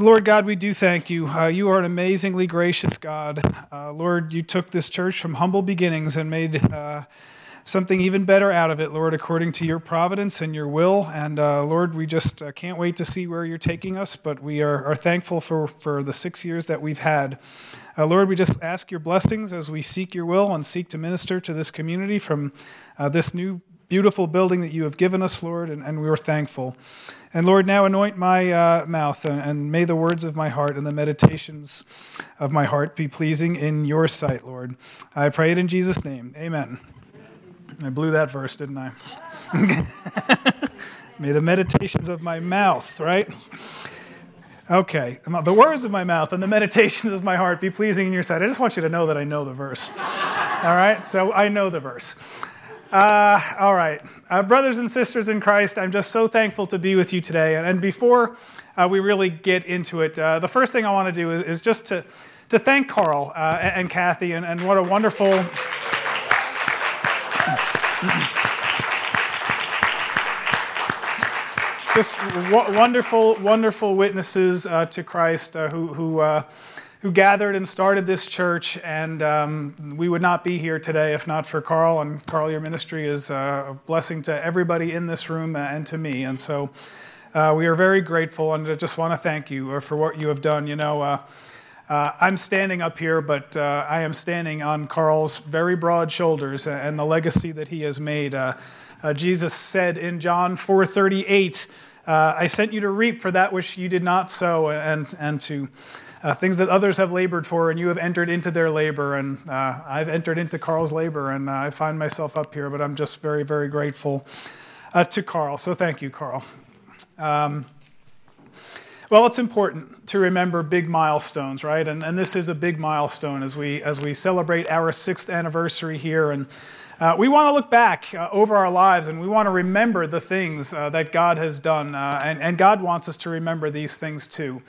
Lord God, we do thank you. Uh, you are an amazingly gracious God. Uh, Lord, you took this church from humble beginnings and made uh, something even better out of it, Lord, according to your providence and your will. And uh, Lord, we just uh, can't wait to see where you're taking us, but we are, are thankful for, for the six years that we've had. Uh, Lord, we just ask your blessings as we seek your will and seek to minister to this community from this new beautiful building that you have given us, Lord, and, and we are thankful. And Lord, now anoint my uh, mouth, and, and, may the words of my heart and the meditations of my heart be pleasing in your sight, Lord. I pray it in Jesus' name. Amen. I blew that verse, didn't I? may the meditations of my mouth, right? Okay, the words of my mouth and the meditations of my heart be pleasing in your sight. I just want you to know that I know the verse. All right, so I know the verse. Uh, all right. Uh, brothers and sisters in Christ, I'm just so thankful to be with you today. And, and before uh, we really get into it, uh, the first thing I want to do is, is, just to, to thank Carl uh, and, and, Kathy, and, and what a wonderful. just w- wonderful, wonderful witnesses uh, to Christ who, who who gathered and started this church, and um, we would not be here today if not for Carl. And Carl, your ministry is uh, a blessing to everybody in this room and to me. And so uh, we are very grateful, and I just want to thank you uh, for what you have done. You know, uh, uh, I'm standing up here, but uh, I am standing on Carl's very broad shoulders and the legacy that he has made. Jesus said in John 4:38, "I sent you to reap for that which you did not sow, and and to." Uh, things that others have labored for, and you have entered into their labor. And uh, I've entered into Carl's labor, and uh, I find myself up here, but I'm just very, very grateful uh, to Carl. So thank you, Carl. Um, well, it's important to remember big milestones, right? And, and this is a big milestone as we, as we celebrate our sixth anniversary here. And uh, we want to look back uh, over our lives and we want to remember the things uh, that God has done. Uh, and, and God wants us to remember these things too.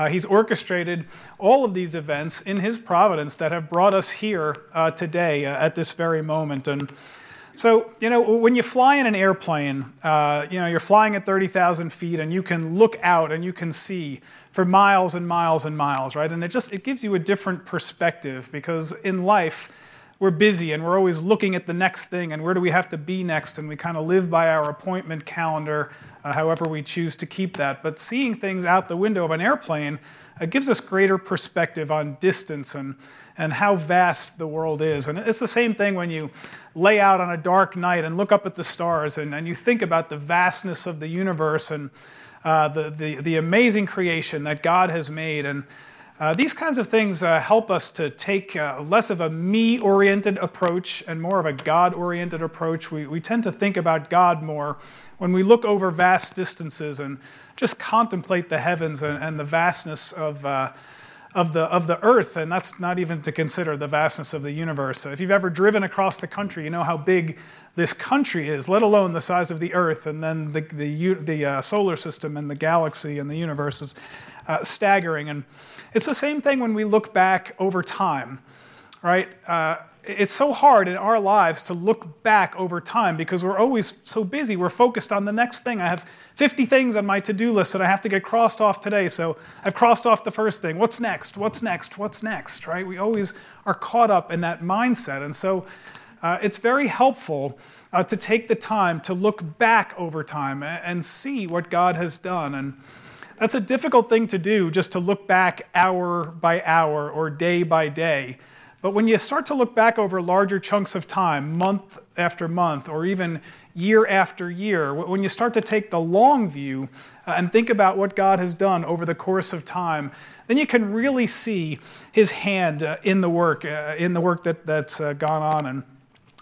Uh, he's orchestrated all of these events in his providence that have brought us here uh, today uh, at this very moment. And so, you know, when you fly in an airplane, uh, you know, you're flying at 30,000 feet and you can look out and you can see for miles and miles and miles, right? And it just it gives you a different perspective because in life, we're busy and we're always looking at the next thing and where do we have to be next and we kind of live by our appointment calendar uh, however we choose to keep that. But seeing things out the window of an airplane uh, gives us greater perspective on distance and, and how vast the world is. And it's the same thing when you lay out on a dark night and look up at the stars and, and you think about the vastness of the universe and uh, the, the, the amazing creation that god has made. And uh, these kinds of things uh, help us to take uh, less of a me oriented approach and more of a God oriented approach. We, we tend to think about God more when we look over vast distances and just contemplate the heavens and, and the vastness of, uh, of, the, of the earth. And that's not even to consider the vastness of the universe. If you've ever driven across the country, you know how big this country is, let alone the size of the earth and then the, the, the uh, solar system and the galaxy and the universe is uh, staggering. And it's the same thing when we look back over time, right? Uh, it's so hard in our lives to look back over time because we're always so busy. We're focused on the next thing. I have 50 things on my to do list that I have to get crossed off today. So I've crossed off the first thing. What's next? What's next? What's next? Right? We always are caught up in that mindset. And so uh, it's very helpful uh, to take the time to look back over time and see what God has done. And that's a difficult thing to do just to look back hour by hour or day by day. But when you start to look back over larger chunks of time, month after month, or even year after year, when you start to take the long view uh, and think about what God has done over the course of time, then you can really see His hand uh, in the work, uh, in the work that, that's gone on. And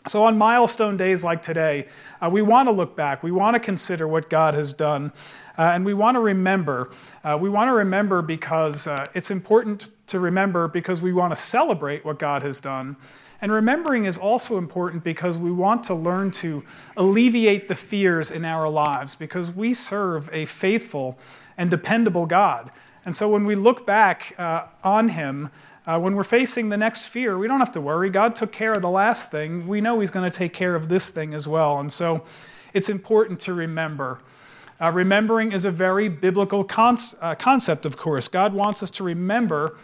so, on milestone days like today, uh, we want to look back. We want to consider what God has done. Uh, and we want to remember. Uh, we want to remember because uh, it's important to remember because we want to celebrate what God has done. And remembering is also important because we want to learn to alleviate the fears in our lives because we serve a faithful and dependable God. And so when we look back uh, on Him, uh, when we're facing the next fear, we don't have to worry. God took care of the last thing. We know He's going to take care of this thing as well. And so it's important to remember. Uh, remembering is a very biblical con- uh, concept, of course. God wants us to remember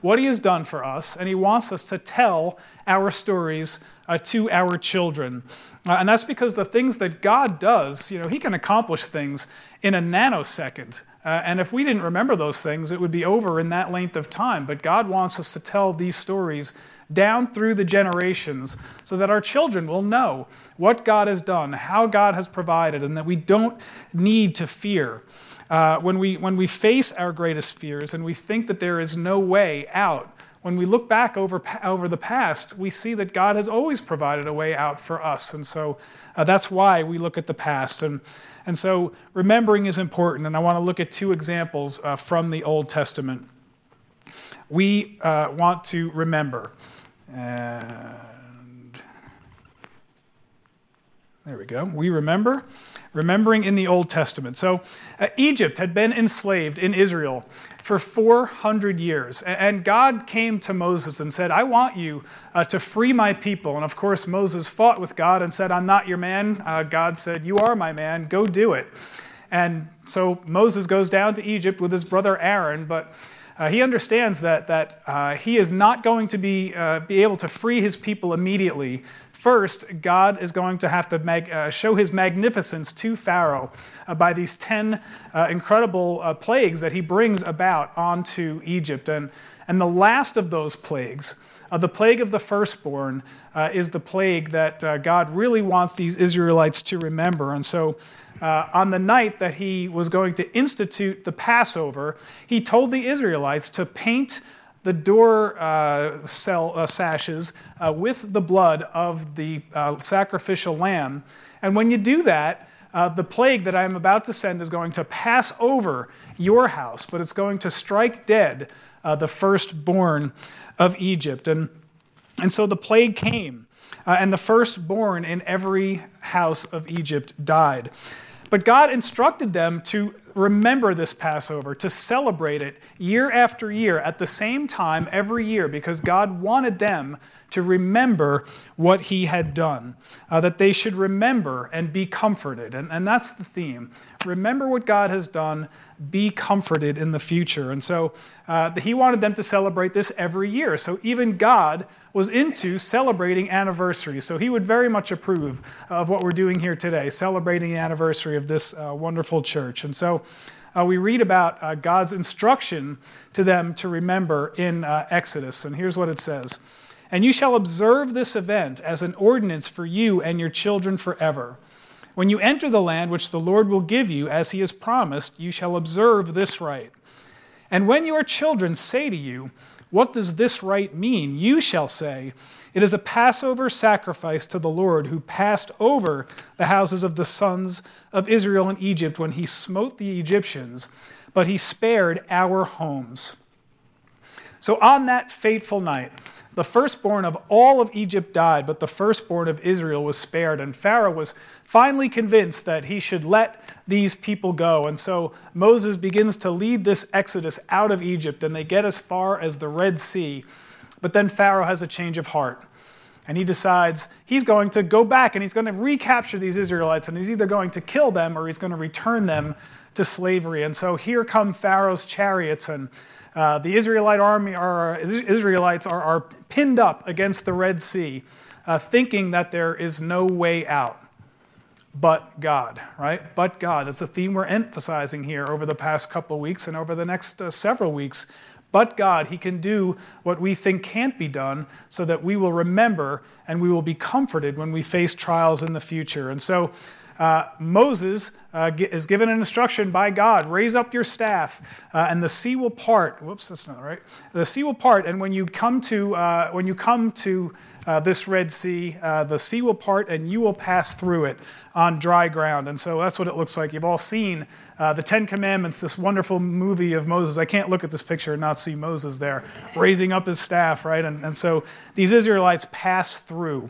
what He has done for us, and He wants us to tell our stories uh, to our children. Uh, and that's because the things that God does, you know, He can accomplish things in a nanosecond. Uh, and if we didn't remember those things, it would be over in that length of time. But God wants us to tell these stories down through the generations so that our children will know what God has done, how God has provided, and that we don't need to fear. Uh, when, we, when we face our greatest fears and we think that there is no way out, when we look back over, over the past, we see that God has always provided a way out for us. And so uh, that's why we look at the past. And, and so remembering is important. And I want to look at two examples uh, from the Old Testament. We uh, want to remember. And there we go. We remember, remembering in the Old Testament. So uh, Egypt had been enslaved in Israel for 400 years. And God came to Moses and said, I want you uh, to free my people. And of course, Moses fought with God and said, I'm not your man. Uh, God said, You are my man. Go do it. And so Moses goes down to Egypt with his brother Aaron, but uh, he understands that, that uh, he is not going to be, uh, be able to free his people immediately. First, God is going to have to mag- uh, show his magnificence to Pharaoh uh, by these 10 uh, incredible plagues that he brings about onto Egypt. And, and the last of those plagues, the plague of the firstborn, is the plague that God really wants these Israelites to remember. And so uh, on the night that he was going to institute the Passover, he told the Israelites to paint the door uh, cell, uh, sashes uh, with the blood of the uh, sacrificial lamb. And when you do that, uh, the plague that I am about to send is going to pass over your house, but it's going to strike dead Uh, the firstborn of Egypt. And, and so the plague came, uh, and the firstborn in every house of Egypt died. But God instructed them to remember this Passover, to celebrate it year after year at the same time every year, because God wanted them to remember what He had done, uh, that they should remember and be comforted. And, and that's the theme. Remember what God has done, be comforted in the future. And so uh, He wanted them to celebrate this every year. So even God was into celebrating anniversaries. So he would very much approve of what we're doing here today, celebrating the anniversary of this uh, wonderful church. And so uh, we read about uh, God's instruction to them to remember in uh, Exodus. And here's what it says And you shall observe this event as an ordinance for you and your children forever. When you enter the land which the Lord will give you, as he has promised, you shall observe this rite. And when your children say to you, what does this rite mean? You shall say, It is a Passover sacrifice to the Lord who passed over the houses of the sons of Israel in Egypt when he smote the Egyptians, but he spared our homes. So on that fateful night, the firstborn of all of Egypt died, but the firstborn of Israel was spared. And Pharaoh was finally convinced that he should let these people go. And so Moses begins to lead this exodus out of Egypt, and they get as far as the Red Sea. But then Pharaoh has a change of heart. And he decides he's going to go back and he's going to recapture these Israelites, and he's either going to kill them or he's going to return them to slavery. And so here come Pharaoh's chariots and uh, the Israelite army are, Israelites are, are, pinned up against the Red Sea, uh, thinking that there is no way out but God, right? But God. It's a theme we're emphasizing here over the past couple weeks and over the next uh, several weeks. But God, He can do what we think can't be done so that we will remember and we will be comforted when we face trials in the future. And so, uh, Moses uh, is given an instruction by God raise up your staff, uh, and the sea will part. Whoops, that's not right. The sea will part, and when you come to, uh, when you come to uh, this Red Sea, uh, the sea will part, and you will pass through it on dry ground. And so that's what it looks like. You've all seen Uh, the Ten Commandments, this wonderful movie of Moses. I can't look at this picture and not see Moses there raising up his staff, right? And, and so these Israelites pass through.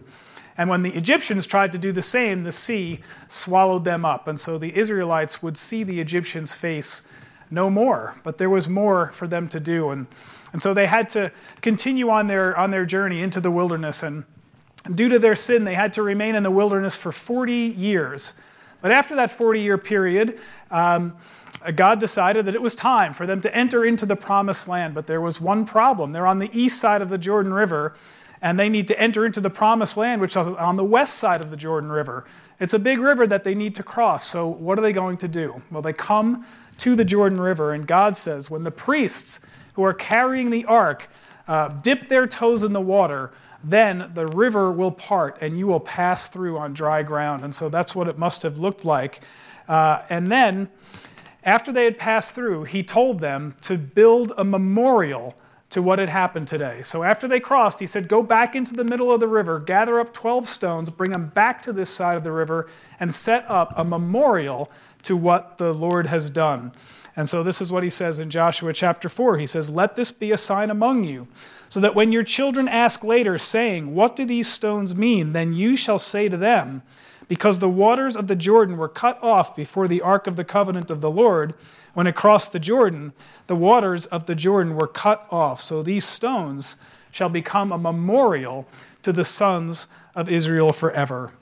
And when the Egyptians tried to do the same, the sea swallowed them up. And so the Israelites would see the Egyptians face no more, but there was more for them to do. And, and so they had to continue on their, on their journey into the wilderness. And due to their sin, they had to remain in the wilderness for 40 years. But after that 40 year period, um, God decided that it was time for them to enter into the promised land. But there was one problem. They're on the east side of the Jordan River, and they need to enter into the promised land, which is on the west side of the Jordan River. It's a big river that they need to cross. So, what are they going to do? Well, they come to the Jordan River, and God says, when the priests who are carrying the ark uh, dip their toes in the water, then the river will part and you will pass through on dry ground. And so that's what it must have looked like. Uh, and then, after they had passed through, he told them to build a memorial to what had happened today. So after they crossed, he said, Go back into the middle of the river, gather up 12 stones, bring them back to this side of the river, and set up a memorial to what the Lord has done. And so this is what he says in Joshua chapter 4. He says, Let this be a sign among you, so that when your children ask later, saying, What do these stones mean? then you shall say to them, Because the waters of the Jordan were cut off before the ark of the covenant of the Lord, when it crossed the Jordan, the waters of the Jordan were cut off. So these stones shall become a memorial to the sons of Israel forever.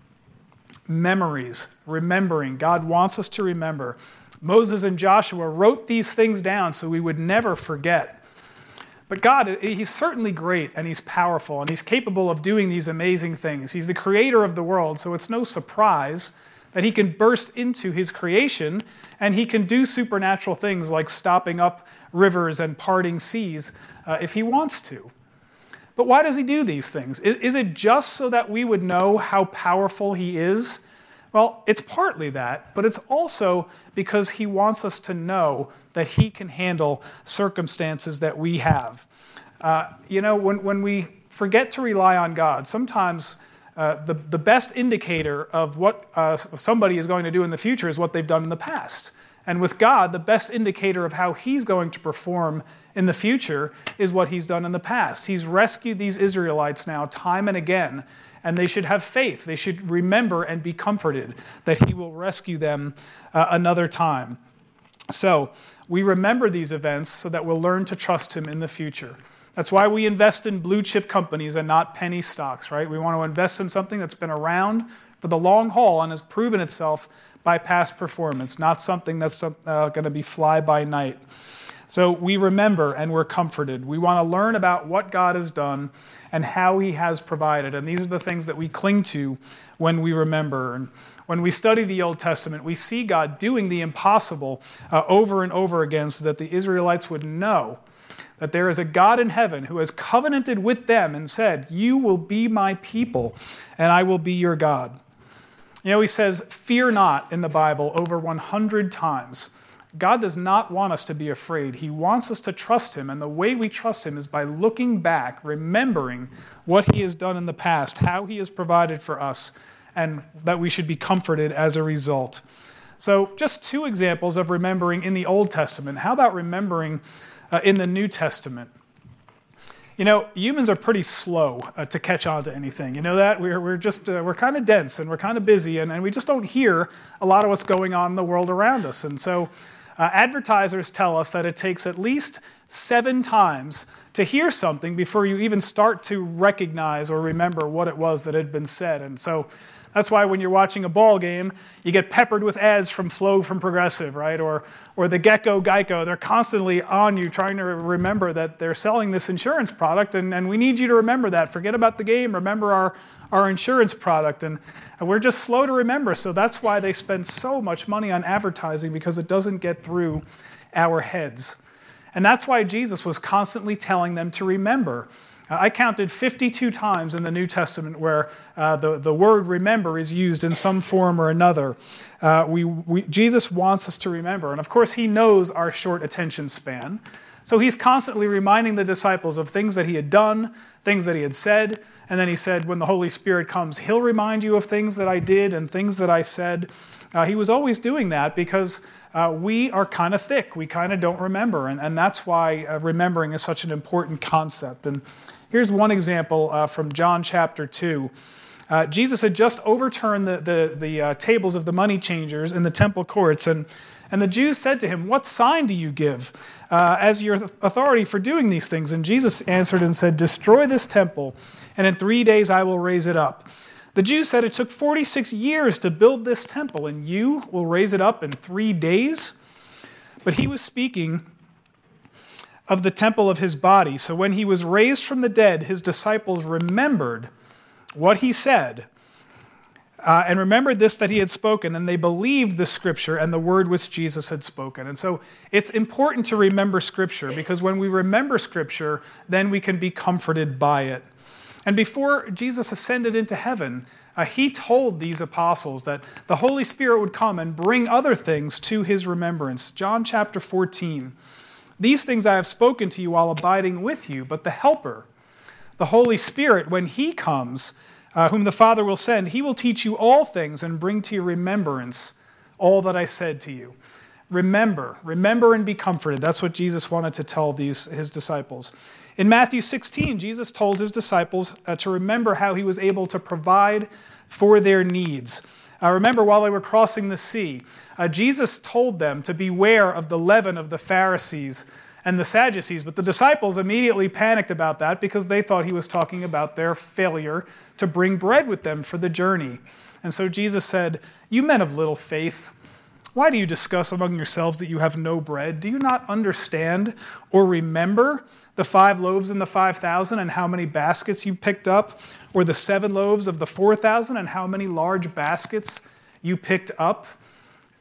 Memories, remembering. God wants us to remember. Moses and Joshua wrote these things down so we would never forget. But God, He's certainly great and He's powerful and He's capable of doing these amazing things. He's the creator of the world, so it's no surprise that He can burst into His creation and He can do supernatural things like stopping up rivers and parting seas uh, if He wants to. But why does He do these things? Is it just so that we would know how powerful He is? Well, it's partly that, but it's also because He wants us to know that He can handle circumstances that we have. Uh, you know, when, when we forget to rely on God, sometimes uh, the, the best indicator of what uh, somebody is going to do in the future is what they've done in the past. And with God, the best indicator of how He's going to perform in the future is what He's done in the past. He's rescued these Israelites now time and again, and they should have faith. They should remember and be comforted that He will rescue them uh, another time. So, we remember these events so that we'll learn to trust Him in the future. That's why we invest in blue chip companies and not penny stocks, right? We want to invest in something that's been around for the long haul and has proven itself by past performance, not something that's uh, going to be fly by night. So we remember and we're comforted. We want to learn about what God has done and how He has provided. And these are the things that we cling to when we remember. And when we study the Old Testament, we see God doing the impossible uh, over and over again so that the Israelites would know that there is a God in heaven who has covenanted with them and said, You will be my people, and I will be your God. You know, he says, Fear not in the Bible over 100 times. God does not want us to be afraid. He wants us to trust Him. And the way we trust Him is by looking back, remembering what He has done in the past, how He has provided for us, and that we should be comforted as a result. So, just two examples of remembering in the Old Testament. How about remembering uh, in the New Testament? You know, humans are pretty slow uh, to catch on to anything. You know that? We're, we're just, uh, we're kind of dense and we're kind of busy and, and we just don't hear a lot of what's going on in the world around us. And so uh, advertisers tell us that it takes at least seven times to hear something before you even start to recognize or remember what it was that had been said. And so that's why when you're watching a ball game, you get peppered with ads from Flo from Progressive, right? Or, or the Gecko Geico. They're constantly on you trying to remember that they're selling this insurance product, and, and we need you to remember that. Forget about the game, remember our, our insurance product. And, and we're just slow to remember, so that's why they spend so much money on advertising because it doesn't get through our heads. And that's why Jesus was constantly telling them to remember. I counted 52 times in the New Testament where uh, the, the word remember is used in some form or another. Uh, we, we, Jesus wants us to remember. And of course, he knows our short attention span. So he's constantly reminding the disciples of things that he had done, things that he had said. And then he said, when the Holy Spirit comes, he'll remind you of things that I did and things that I said. Uh, he was always doing that because uh, we are kind of thick. We kind of don't remember. And, and that's why uh, remembering is such an important concept. And Here's one example uh, from John chapter 2. Uh, Jesus had just overturned the, the, the uh, tables of the money changers in the temple courts, and, and the Jews said to him, What sign do you give uh, as your authority for doing these things? And Jesus answered and said, Destroy this temple, and in three days I will raise it up. The Jews said it took 46 years to build this temple, and you will raise it up in three days. But he was speaking of the temple of his body. So when he was raised from the dead, his disciples remembered what he said uh, and remembered this that he had spoken, and they believed the scripture and the word which Jesus had spoken. And so it's important to remember scripture because when we remember scripture, then we can be comforted by it. And before Jesus ascended into heaven, uh, he told these apostles that the Holy Spirit would come and bring other things to his remembrance. John chapter 14. These things I have spoken to you while abiding with you, but the Helper, the Holy Spirit, when he comes, uh, whom the Father will send, he will teach you all things and bring to your remembrance all that I said to you. Remember, remember and be comforted. That's what Jesus wanted to tell these, his disciples. In Matthew 16, Jesus told his disciples uh, to remember how he was able to provide for their needs. Uh, remember, while they were crossing the sea, uh, Jesus told them to beware of the leaven of the Pharisees and the Sadducees. But the disciples immediately panicked about that because they thought he was talking about their failure to bring bread with them for the journey. And so Jesus said, You men of little faith, why do you discuss among yourselves that you have no bread? Do you not understand or remember the five loaves and the five thousand and how many baskets you picked up? Or the seven loaves of the four thousand and how many large baskets you picked up?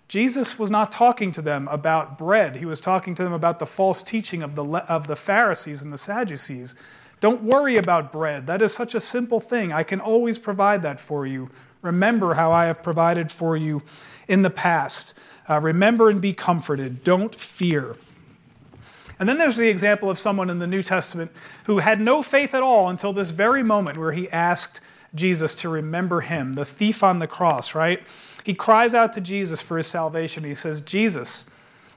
Jesus was not talking to them about bread. He was talking to them about the false teaching of the, of the Pharisees and the Sadducees. Don't worry about bread. That is such a simple thing. I can always provide that for you. Remember how I have provided for you in the past. Uh, remember and be comforted. Don't fear. And then there's the example of someone in the New Testament who had no faith at all until this very moment where he asked Jesus to remember him, the thief on the cross, right? He cries out to Jesus for his salvation. He says, Jesus,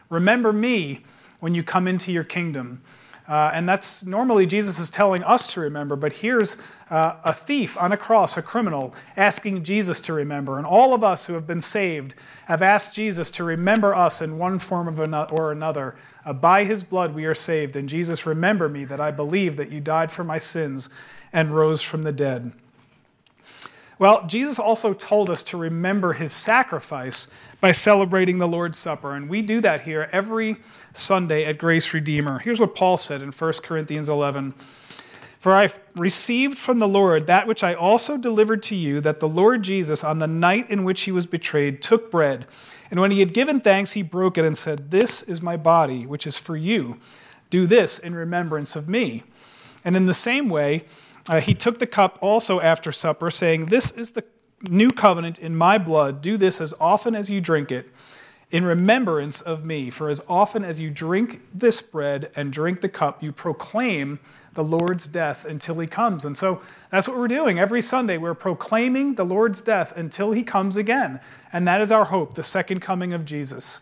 remember me when you come into your kingdom. Uh, and that's normally Jesus is telling us to remember, but here's uh, a thief on a cross, a criminal, asking Jesus to remember. And all of us who have been saved have asked Jesus to remember us in one form or another. Uh, by his blood we are saved. And Jesus, remember me that I believe that you died for my sins and rose from the dead. Well, Jesus also told us to remember his sacrifice by celebrating the Lord's Supper, and we do that here every Sunday at Grace Redeemer. Here's what Paul said in 1 Corinthians 11 For I received from the Lord that which I also delivered to you, that the Lord Jesus, on the night in which he was betrayed, took bread, and when he had given thanks, he broke it and said, This is my body, which is for you. Do this in remembrance of me. And in the same way, uh, he took the cup also after supper, saying, This is the new covenant in my blood. Do this as often as you drink it in remembrance of me. For as often as you drink this bread and drink the cup, you proclaim the Lord's death until he comes. And so that's what we're doing. Every Sunday, we're proclaiming the Lord's death until he comes again. And that is our hope, the second coming of Jesus.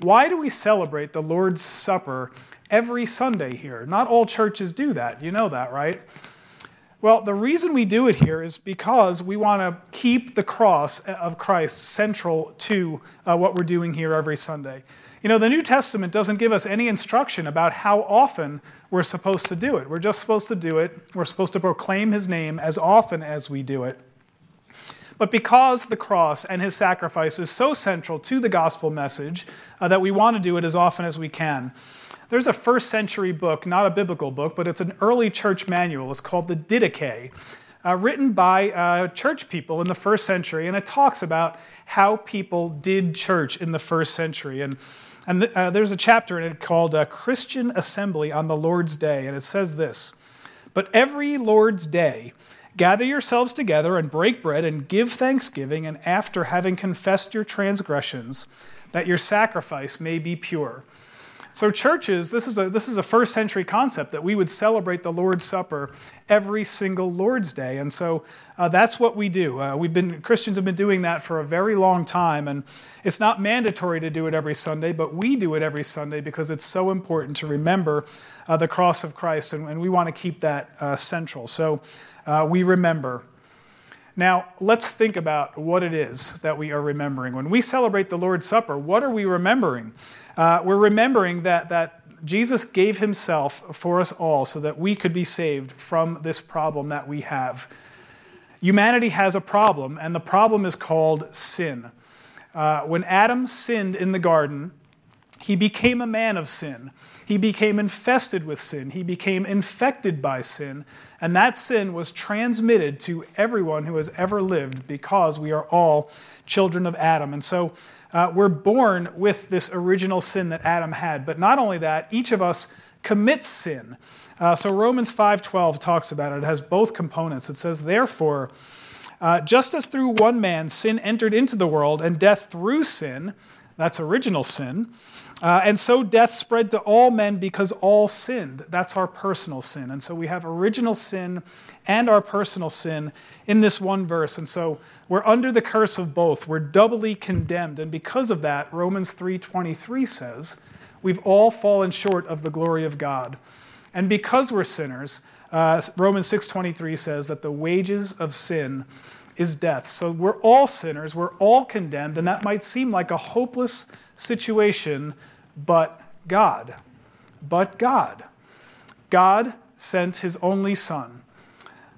Why do we celebrate the Lord's Supper every Sunday here? Not all churches do that. You know that, right? Well, the reason we do it here is because we want to keep the cross of Christ central to uh, what we're doing here every Sunday. You know, the New Testament doesn't give us any instruction about how often we're supposed to do it. We're just supposed to do it. We're supposed to proclaim his name as often as we do it. But because the cross and his sacrifice is so central to the gospel message uh, that we want to do it as often as we can. There's a first century book, not a biblical book, but it's an early church manual. It's called the Didache, uh, written by uh, church people in the first century, and it talks about how people did church in the first century. And, and th- uh, there's a chapter in it called uh, Christian Assembly on the Lord's Day, and it says this But every Lord's Day, Gather yourselves together and break bread and give thanksgiving, and after having confessed your transgressions, that your sacrifice may be pure. So, churches, this is, a, this is a first century concept that we would celebrate the Lord's Supper every single Lord's Day. And so uh, that's what we do. Uh, we've been, Christians have been doing that for a very long time. And it's not mandatory to do it every Sunday, but we do it every Sunday because it's so important to remember uh, the cross of Christ. And, and we want to keep that uh, central. So uh, we remember. Now, let's think about what it is that we are remembering. When we celebrate the Lord's Supper, what are we remembering? Uh, we're remembering that, that Jesus gave himself for us all so that we could be saved from this problem that we have. humanity has a problem, and the problem is called sin. Uh, when Adam sinned in the garden, he became a man of sin. He became infested with sin. He became infected by sin. And that sin was transmitted to everyone who has ever lived because we are all children of Adam. And so uh, we're born with this original sin that Adam had. But not only that, each of us commits sin. Uh, so Romans 5:12 talks about it. It has both components. It says, "Therefore, uh, just as through one man sin entered into the world, and death through sin, that's original sin, uh, and so death spread to all men because all sinned. That's our personal sin. And so we have original sin and our personal sin in this one verse. And so we're under the curse of both. We're doubly condemned. And because of that, Romans 3:23 says, we've all fallen short of the glory of God. And because we're sinners, uh, Romans 6:23 says that the wages of sin is death. So we're all sinners, we're all condemned, and that might seem like a hopeless situation, but God. But God. God sent his only Son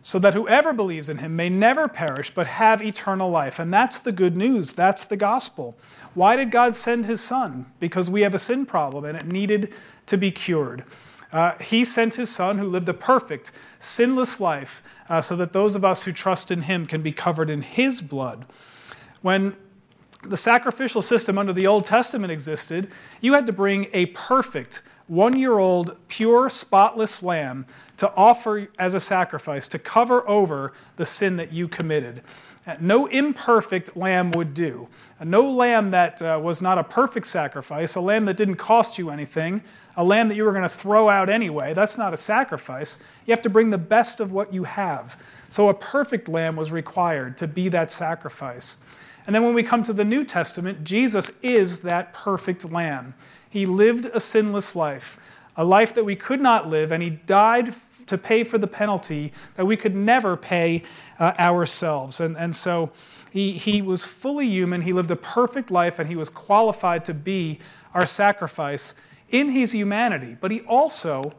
so that whoever believes in him may never perish but have eternal life. And that's the good news. That's the gospel. Why did God send his Son? Because we have a sin problem and it needed to be cured. Uh, he sent his Son who lived a perfect, sinless life uh, so that those of us who trust in him can be covered in his blood. When the sacrificial system under the Old Testament existed, you had to bring a perfect, one year old, pure, spotless lamb to offer as a sacrifice to cover over the sin that you committed. No imperfect lamb would do. No lamb that uh, was not a perfect sacrifice, a lamb that didn't cost you anything, a lamb that you were going to throw out anyway. That's not a sacrifice. You have to bring the best of what you have. So a perfect lamb was required to be that sacrifice. And then when we come to the New Testament, Jesus is that perfect lamb. He lived a sinless life, a life that we could not live, and he died to pay for the penalty that we could never pay uh, ourselves. And, and so he, he was fully human, he lived a perfect life, and he was qualified to be our sacrifice in his humanity. But he also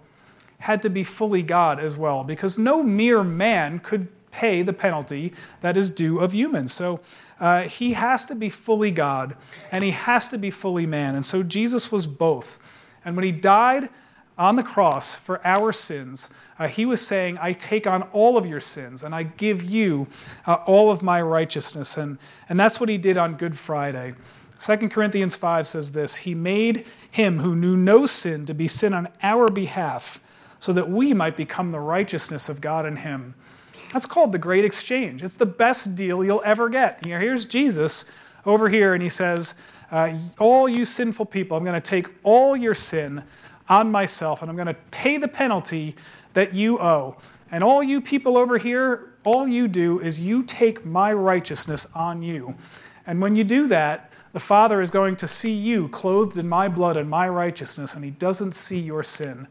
had to be fully God as well, because no mere man could pay the penalty that is due of humans. So uh, he has to be fully God and he has to be fully man. And so Jesus was both. And when he died on the cross for our sins, uh, he was saying, I take on all of your sins and I give you uh, all of my righteousness. And, and that's what he did on Good Friday. 2 Corinthians 5 says this He made him who knew no sin to be sin on our behalf, so that we might become the righteousness of God in him. That's called the great exchange. It's the best deal you'll ever get. Here's Jesus over here, and he says, uh, All you sinful people, I'm going to take all your sin on myself, and I'm going to pay the penalty that you owe. And all you people over here, all you do is you take my righteousness on you. And when you do that, the Father is going to see you clothed in my blood and my righteousness, and he doesn't see your sin.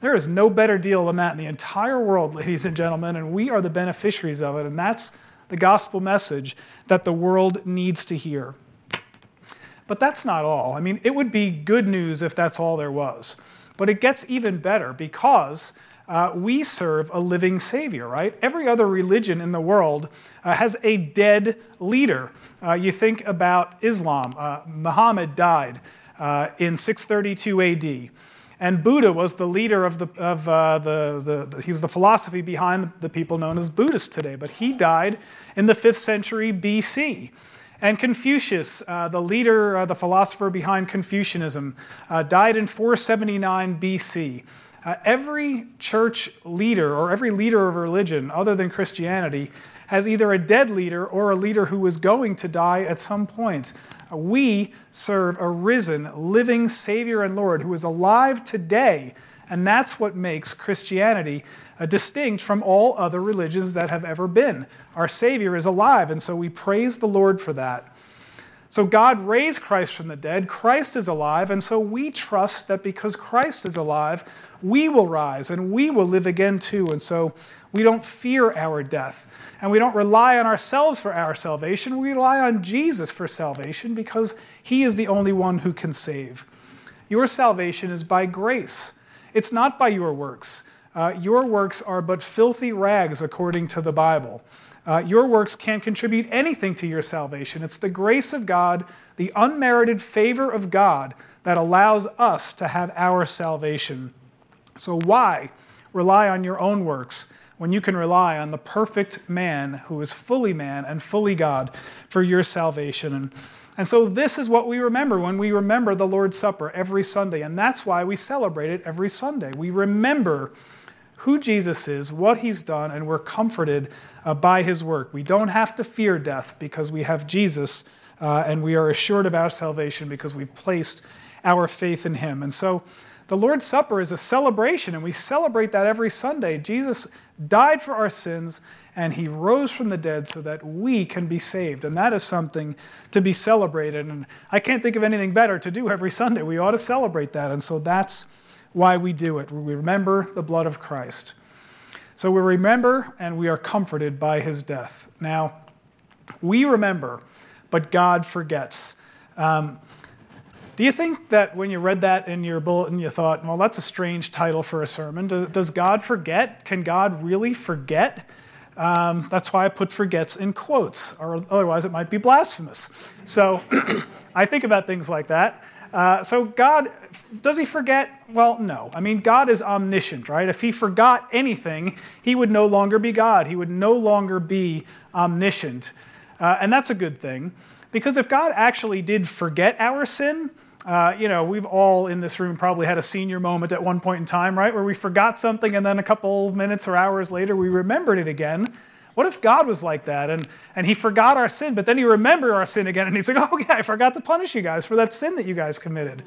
There is no better deal than that in the entire world, ladies and gentlemen, and we are the beneficiaries of it. And that's the gospel message that the world needs to hear. But that's not all. I mean, it would be good news if that's all there was. But it gets even better because uh, we serve a living Savior, right? Every other religion in the world uh, has a dead leader. Uh, you think about Islam, uh, Muhammad died uh, in 632 AD. And Buddha was the leader of, the, of uh, the, the, the, he was the philosophy behind the people known as Buddhists today. But he died in the 5th century BC. And Confucius, uh, the leader, uh, the philosopher behind Confucianism, uh, died in 479 BC. Uh, every church leader or every leader of religion other than Christianity has either a dead leader or a leader who is going to die at some point. Uh, we serve a risen, living Savior and Lord who is alive today, and that's what makes Christianity uh, distinct from all other religions that have ever been. Our Savior is alive, and so we praise the Lord for that. So God raised Christ from the dead. Christ is alive. And so we trust that because Christ is alive, we will rise and we will live again too. And so we don't fear our death. And we don't rely on ourselves for our salvation. We rely on Jesus for salvation because he is the only one who can save. Your salvation is by grace, it's not by your works. Uh, your works are but filthy rags according to the Bible. Uh, your works can't contribute anything to your salvation. It's the grace of God, the unmerited favor of God, that allows us to have our salvation. So, why rely on your own works when you can rely on the perfect man who is fully man and fully God for your salvation? And, and so, this is what we remember when we remember the Lord's Supper every Sunday. And that's why we celebrate it every Sunday. We remember who Jesus is, what he's done, and we're comforted uh, by his work. We don't have to fear death because we have Jesus, uh, and we are assured of our salvation because we've placed our faith in him. And so the Lord's Supper is a celebration, and we celebrate that every Sunday. Jesus died for our sins, and he rose from the dead so that we can be saved. And that is something to be celebrated. And I can't think of anything better to do every Sunday. We ought to celebrate that. And so that's why we do it. We remember the blood of Christ. So we remember and we are comforted by his death. Now, we remember, but God forgets. Um, do you think that when you read that in your bulletin, you thought, well, that's a strange title for a sermon? Does God forget? Can God really forget? Um, that's why I put forgets in quotes, or otherwise it might be blasphemous. So I think about things like that. Uh, so, God, does he forget? Well, no. I mean, God is omniscient, right? If he forgot anything, he would no longer be God. He would no longer be omniscient. Uh, and that's a good thing. Because if God actually did forget our sin, uh, you know, we've all in this room probably had a senior moment at one point in time, right? Where we forgot something and then a couple minutes or hours later we remembered it again. What if God was like that and, and he forgot our sin, but then he remembered our sin again and he's like, oh, yeah, I forgot to punish you guys for that sin that you guys committed.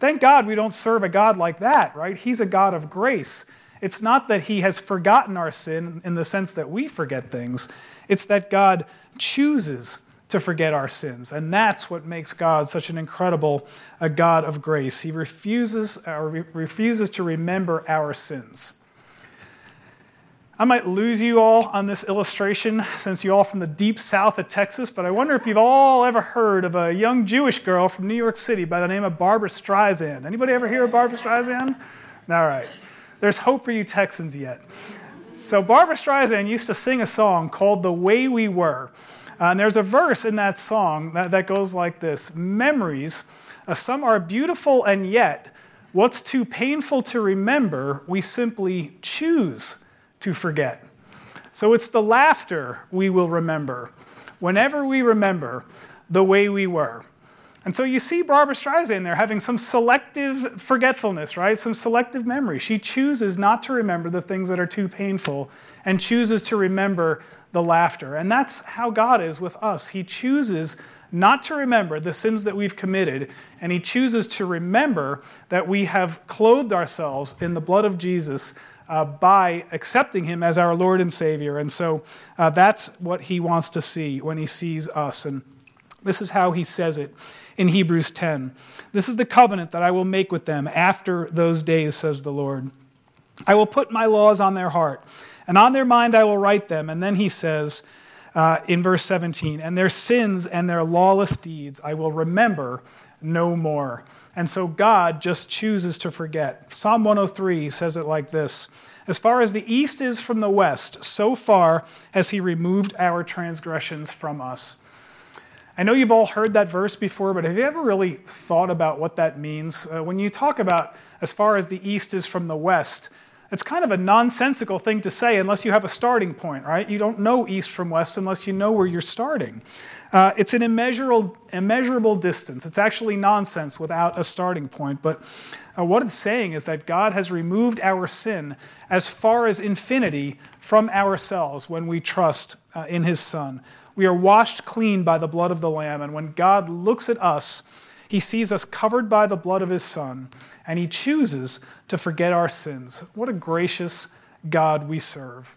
Thank God we don't serve a God like that, right? He's a God of grace. It's not that he has forgotten our sin in the sense that we forget things, it's that God chooses to forget our sins. And that's what makes God such an incredible a God of grace. He refuses, or refuses to remember our sins. I might lose you all on this illustration since you're all from the deep south of Texas, but I wonder if you've all ever heard of a young Jewish girl from New York City by the name of Barbra Streisand. Anybody ever hear of Barbra Streisand? All right. There's hope for you Texans yet. So, Barbra Streisand used to sing a song called The Way We Were. Uh, and there's a verse in that song that, that goes like this Memories, uh, some are beautiful, and yet, what's too painful to remember, we simply choose to forget. So it's the laughter we will remember whenever we remember the way we were. And so you see Barbra Streisand there having some selective forgetfulness, right? Some selective memory. She chooses not to remember the things that are too painful and chooses to remember the laughter. And that's how God is with us. He chooses not to remember the sins that we've committed, and He chooses to remember that we have clothed ourselves in the blood of Jesus uh, by accepting him as our Lord and Savior. And so uh, that's what he wants to see when he sees us. And this is how he says it in Hebrews 10. This is the covenant that I will make with them after those days, says the Lord. I will put my laws on their heart, and on their mind I will write them. And then he says uh, in verse 17, and their sins and their lawless deeds I will remember no more. And so God just chooses to forget. Psalm 103 says it like this As far as the east is from the west, so far has he removed our transgressions from us. I know you've all heard that verse before, but have you ever really thought about what that means? Uh, when you talk about as far as the east is from the west, it's kind of a nonsensical thing to say unless you have a starting point, right? You don't know east from west unless you know where you're starting. Uh, it's an immeasurable, immeasurable distance. It's actually nonsense without a starting point. But uh, what it's saying is that God has removed our sin as far as infinity from ourselves when we trust uh, in His Son. We are washed clean by the blood of the Lamb. And when God looks at us, He sees us covered by the blood of His Son, and He chooses to forget our sins. What a gracious God we serve.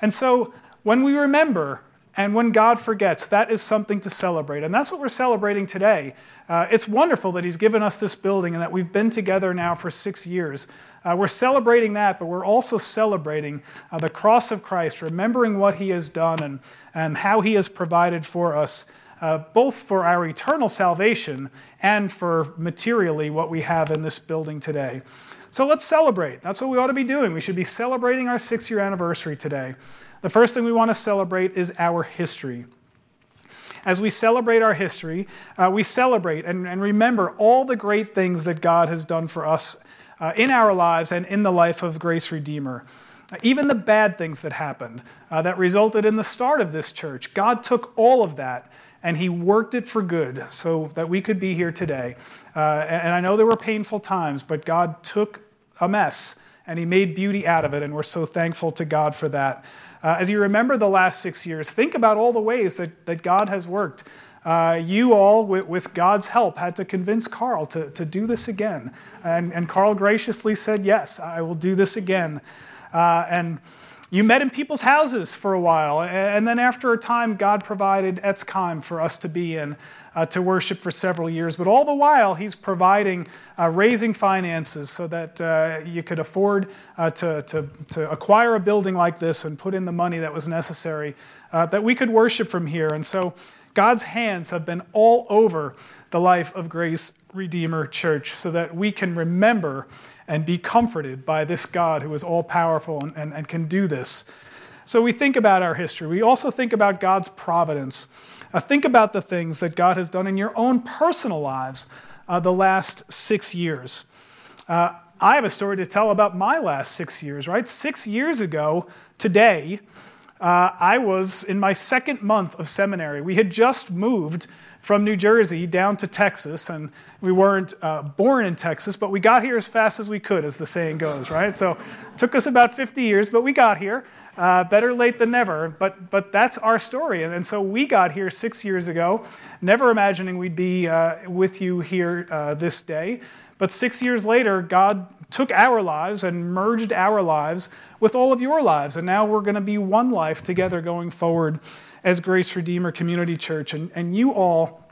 And so when we remember and when God forgets, that is something to celebrate. And that's what we're celebrating today. Uh, it's wonderful that He's given us this building and that we've been together now for six years. Uh, we're celebrating that, but we're also celebrating uh, the cross of Christ, remembering what He has done and, and how He has provided for us, uh, both for our eternal salvation and for materially what we have in this building today. so let's celebrate. That's what we ought to be doing. We should be celebrating our six year anniversary today. The first thing we want to celebrate is our history. As we celebrate our history, uh, we celebrate and, and, remember all the great things that God has done for us uh, in our lives and in the life of Grace Redeemer. Uh, even the bad things that happened uh, that resulted in the start of this church, God took all of that and He worked it for good so that we could be here today. Uh, and I know there were painful times, but God took a mess and He made beauty out of it, and we're so thankful to God for that. Uh, as you remember the last six years, think about all the ways that, that God has worked. Uh, you all, with, with, God's help, had to convince Carl to, to do this again. And, and Carl graciously said, Yes, I will do this again. Uh, and you met in people's houses for a while, and then after a time, God provided Etzkheim for us to be in, uh, to worship for several years. But all the while, He's providing, uh, raising finances so that uh, you could afford uh, to, to, to, acquire a building like this and put in the money that was necessary, uh, that we could worship from here. And so God's hands have been all over the life of Grace Redeemer Church so that we can remember and be comforted by this God who is all powerful and, and, and can do this. So we think about our history. We also think about God's providence. Uh, think about the things that God has done in your own personal lives uh, the last six years. Uh, I have a story to tell about my last six years, right? Six years ago today, uh, I was in my second month of seminary. We had just moved from New Jersey down to Texas, and we weren't uh, born in Texas, but we got here as fast as we could, as the saying goes, right? So it took us about 50 years, but we got here. Uh, better late than never, but, but that's our story. And, and, so we got here six years ago, never imagining we'd be uh, with you here uh, this day. But six years later, God took our lives and merged our lives with all of your lives. And now we're going to be one life together going forward as Grace Redeemer Community Church. And, and you all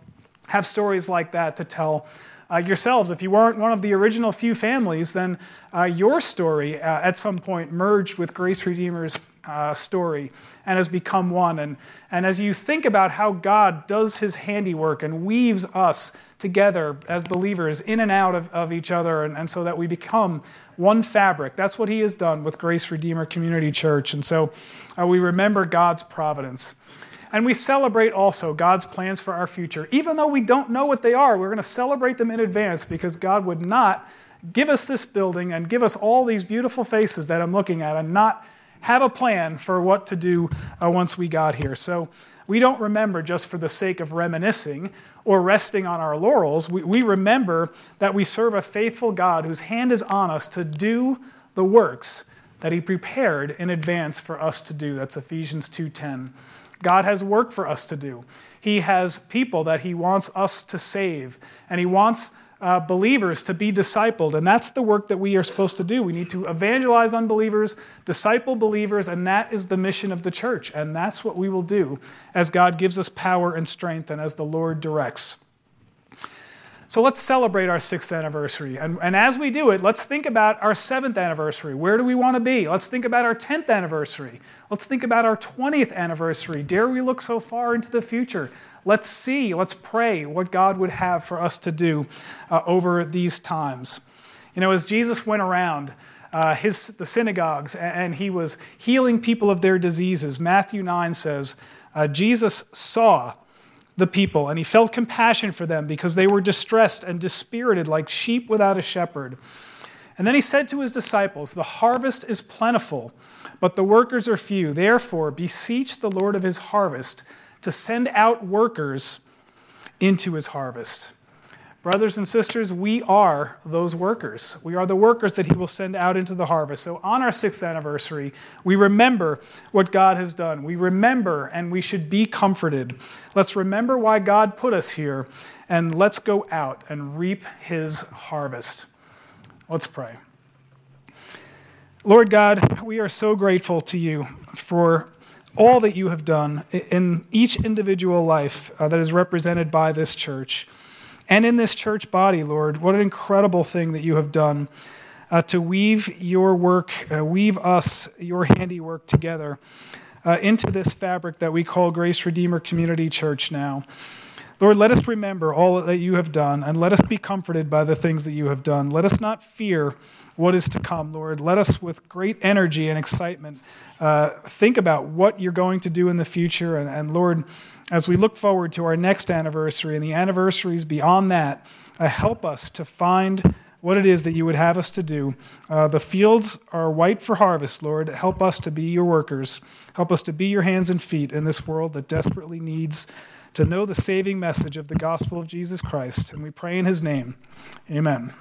have stories like that to tell uh, yourselves. If you weren't one of the original few families, then uh, your story uh, at some point merged with Grace Redeemer's uh, story and has become one. And, and as you think about how God does his handiwork and weaves us together as believers in and out of, of each other, and, and so that we become one fabric, that's what he has done with Grace Redeemer Community Church. And so uh, we remember God's providence. And we celebrate also God's plans for our future. Even though we don't know what they are, we're going to celebrate them in advance because God would not give us this building and give us all these beautiful faces that I'm looking at and not have a plan for what to do uh, once we got here. So we don't remember just for the sake of reminiscing or resting on our laurels. We, we remember that we serve a faithful God whose hand is on us to do the works that he prepared in advance for us to do. That's Ephesians 2:10. God has work for us to do. He has people that He wants us to save, and He wants uh, believers to be discipled. And that's the work that we are supposed to do. We need to evangelize unbelievers, disciple believers, and that is the mission of the church. And that's what we will do as God gives us power and strength and as the Lord directs. So let's celebrate our sixth anniversary. And, and as we do it, let's think about our seventh anniversary. Where do we want to be? Let's think about our 10th anniversary. Let's think about our 20th anniversary. Dare we look so far into the future? Let's see, let's pray what God would have for us to do uh, over these times. You know, as Jesus went around, uh, his, the synagogues and he was healing people of their diseases. Matthew 9 says, uh, Jesus saw the people, and he felt compassion for them because they were distressed and dispirited like sheep without a shepherd. And then he said to his disciples, The harvest is plentiful, but the workers are few. Therefore, beseech the Lord of his harvest to send out workers into his harvest. Brothers and sisters, we are those workers. We are the workers that He will send out into the harvest. So, on our sixth anniversary, we remember what God has done. We remember and we should be comforted. Let's remember why God put us here, and let's go out and reap His harvest. Let's pray. Lord God, we are so grateful to you for all that you have done in each individual life uh, that is represented by this church. And in this church body, Lord, what an incredible thing that you have done uh, to weave your work, uh, weave us, your handiwork together uh, into this fabric that we call Grace Redeemer Community Church now. Lord, let us remember all that you have done, and let us be comforted by the things that you have done. Let us not fear what is to come, Lord. Let us, with great energy and excitement, uh, think about what you're going to do in the future. And, and, Lord, as we look forward to our next anniversary and the anniversaries beyond that, uh, help us to find what it is that you would have us to do. Uh, the fields are white for harvest, Lord. Help us to be your workers. Help us to be your hands and feet in this world that desperately needs to know the saving message of the gospel of Jesus Christ. And we pray in his name. Amen.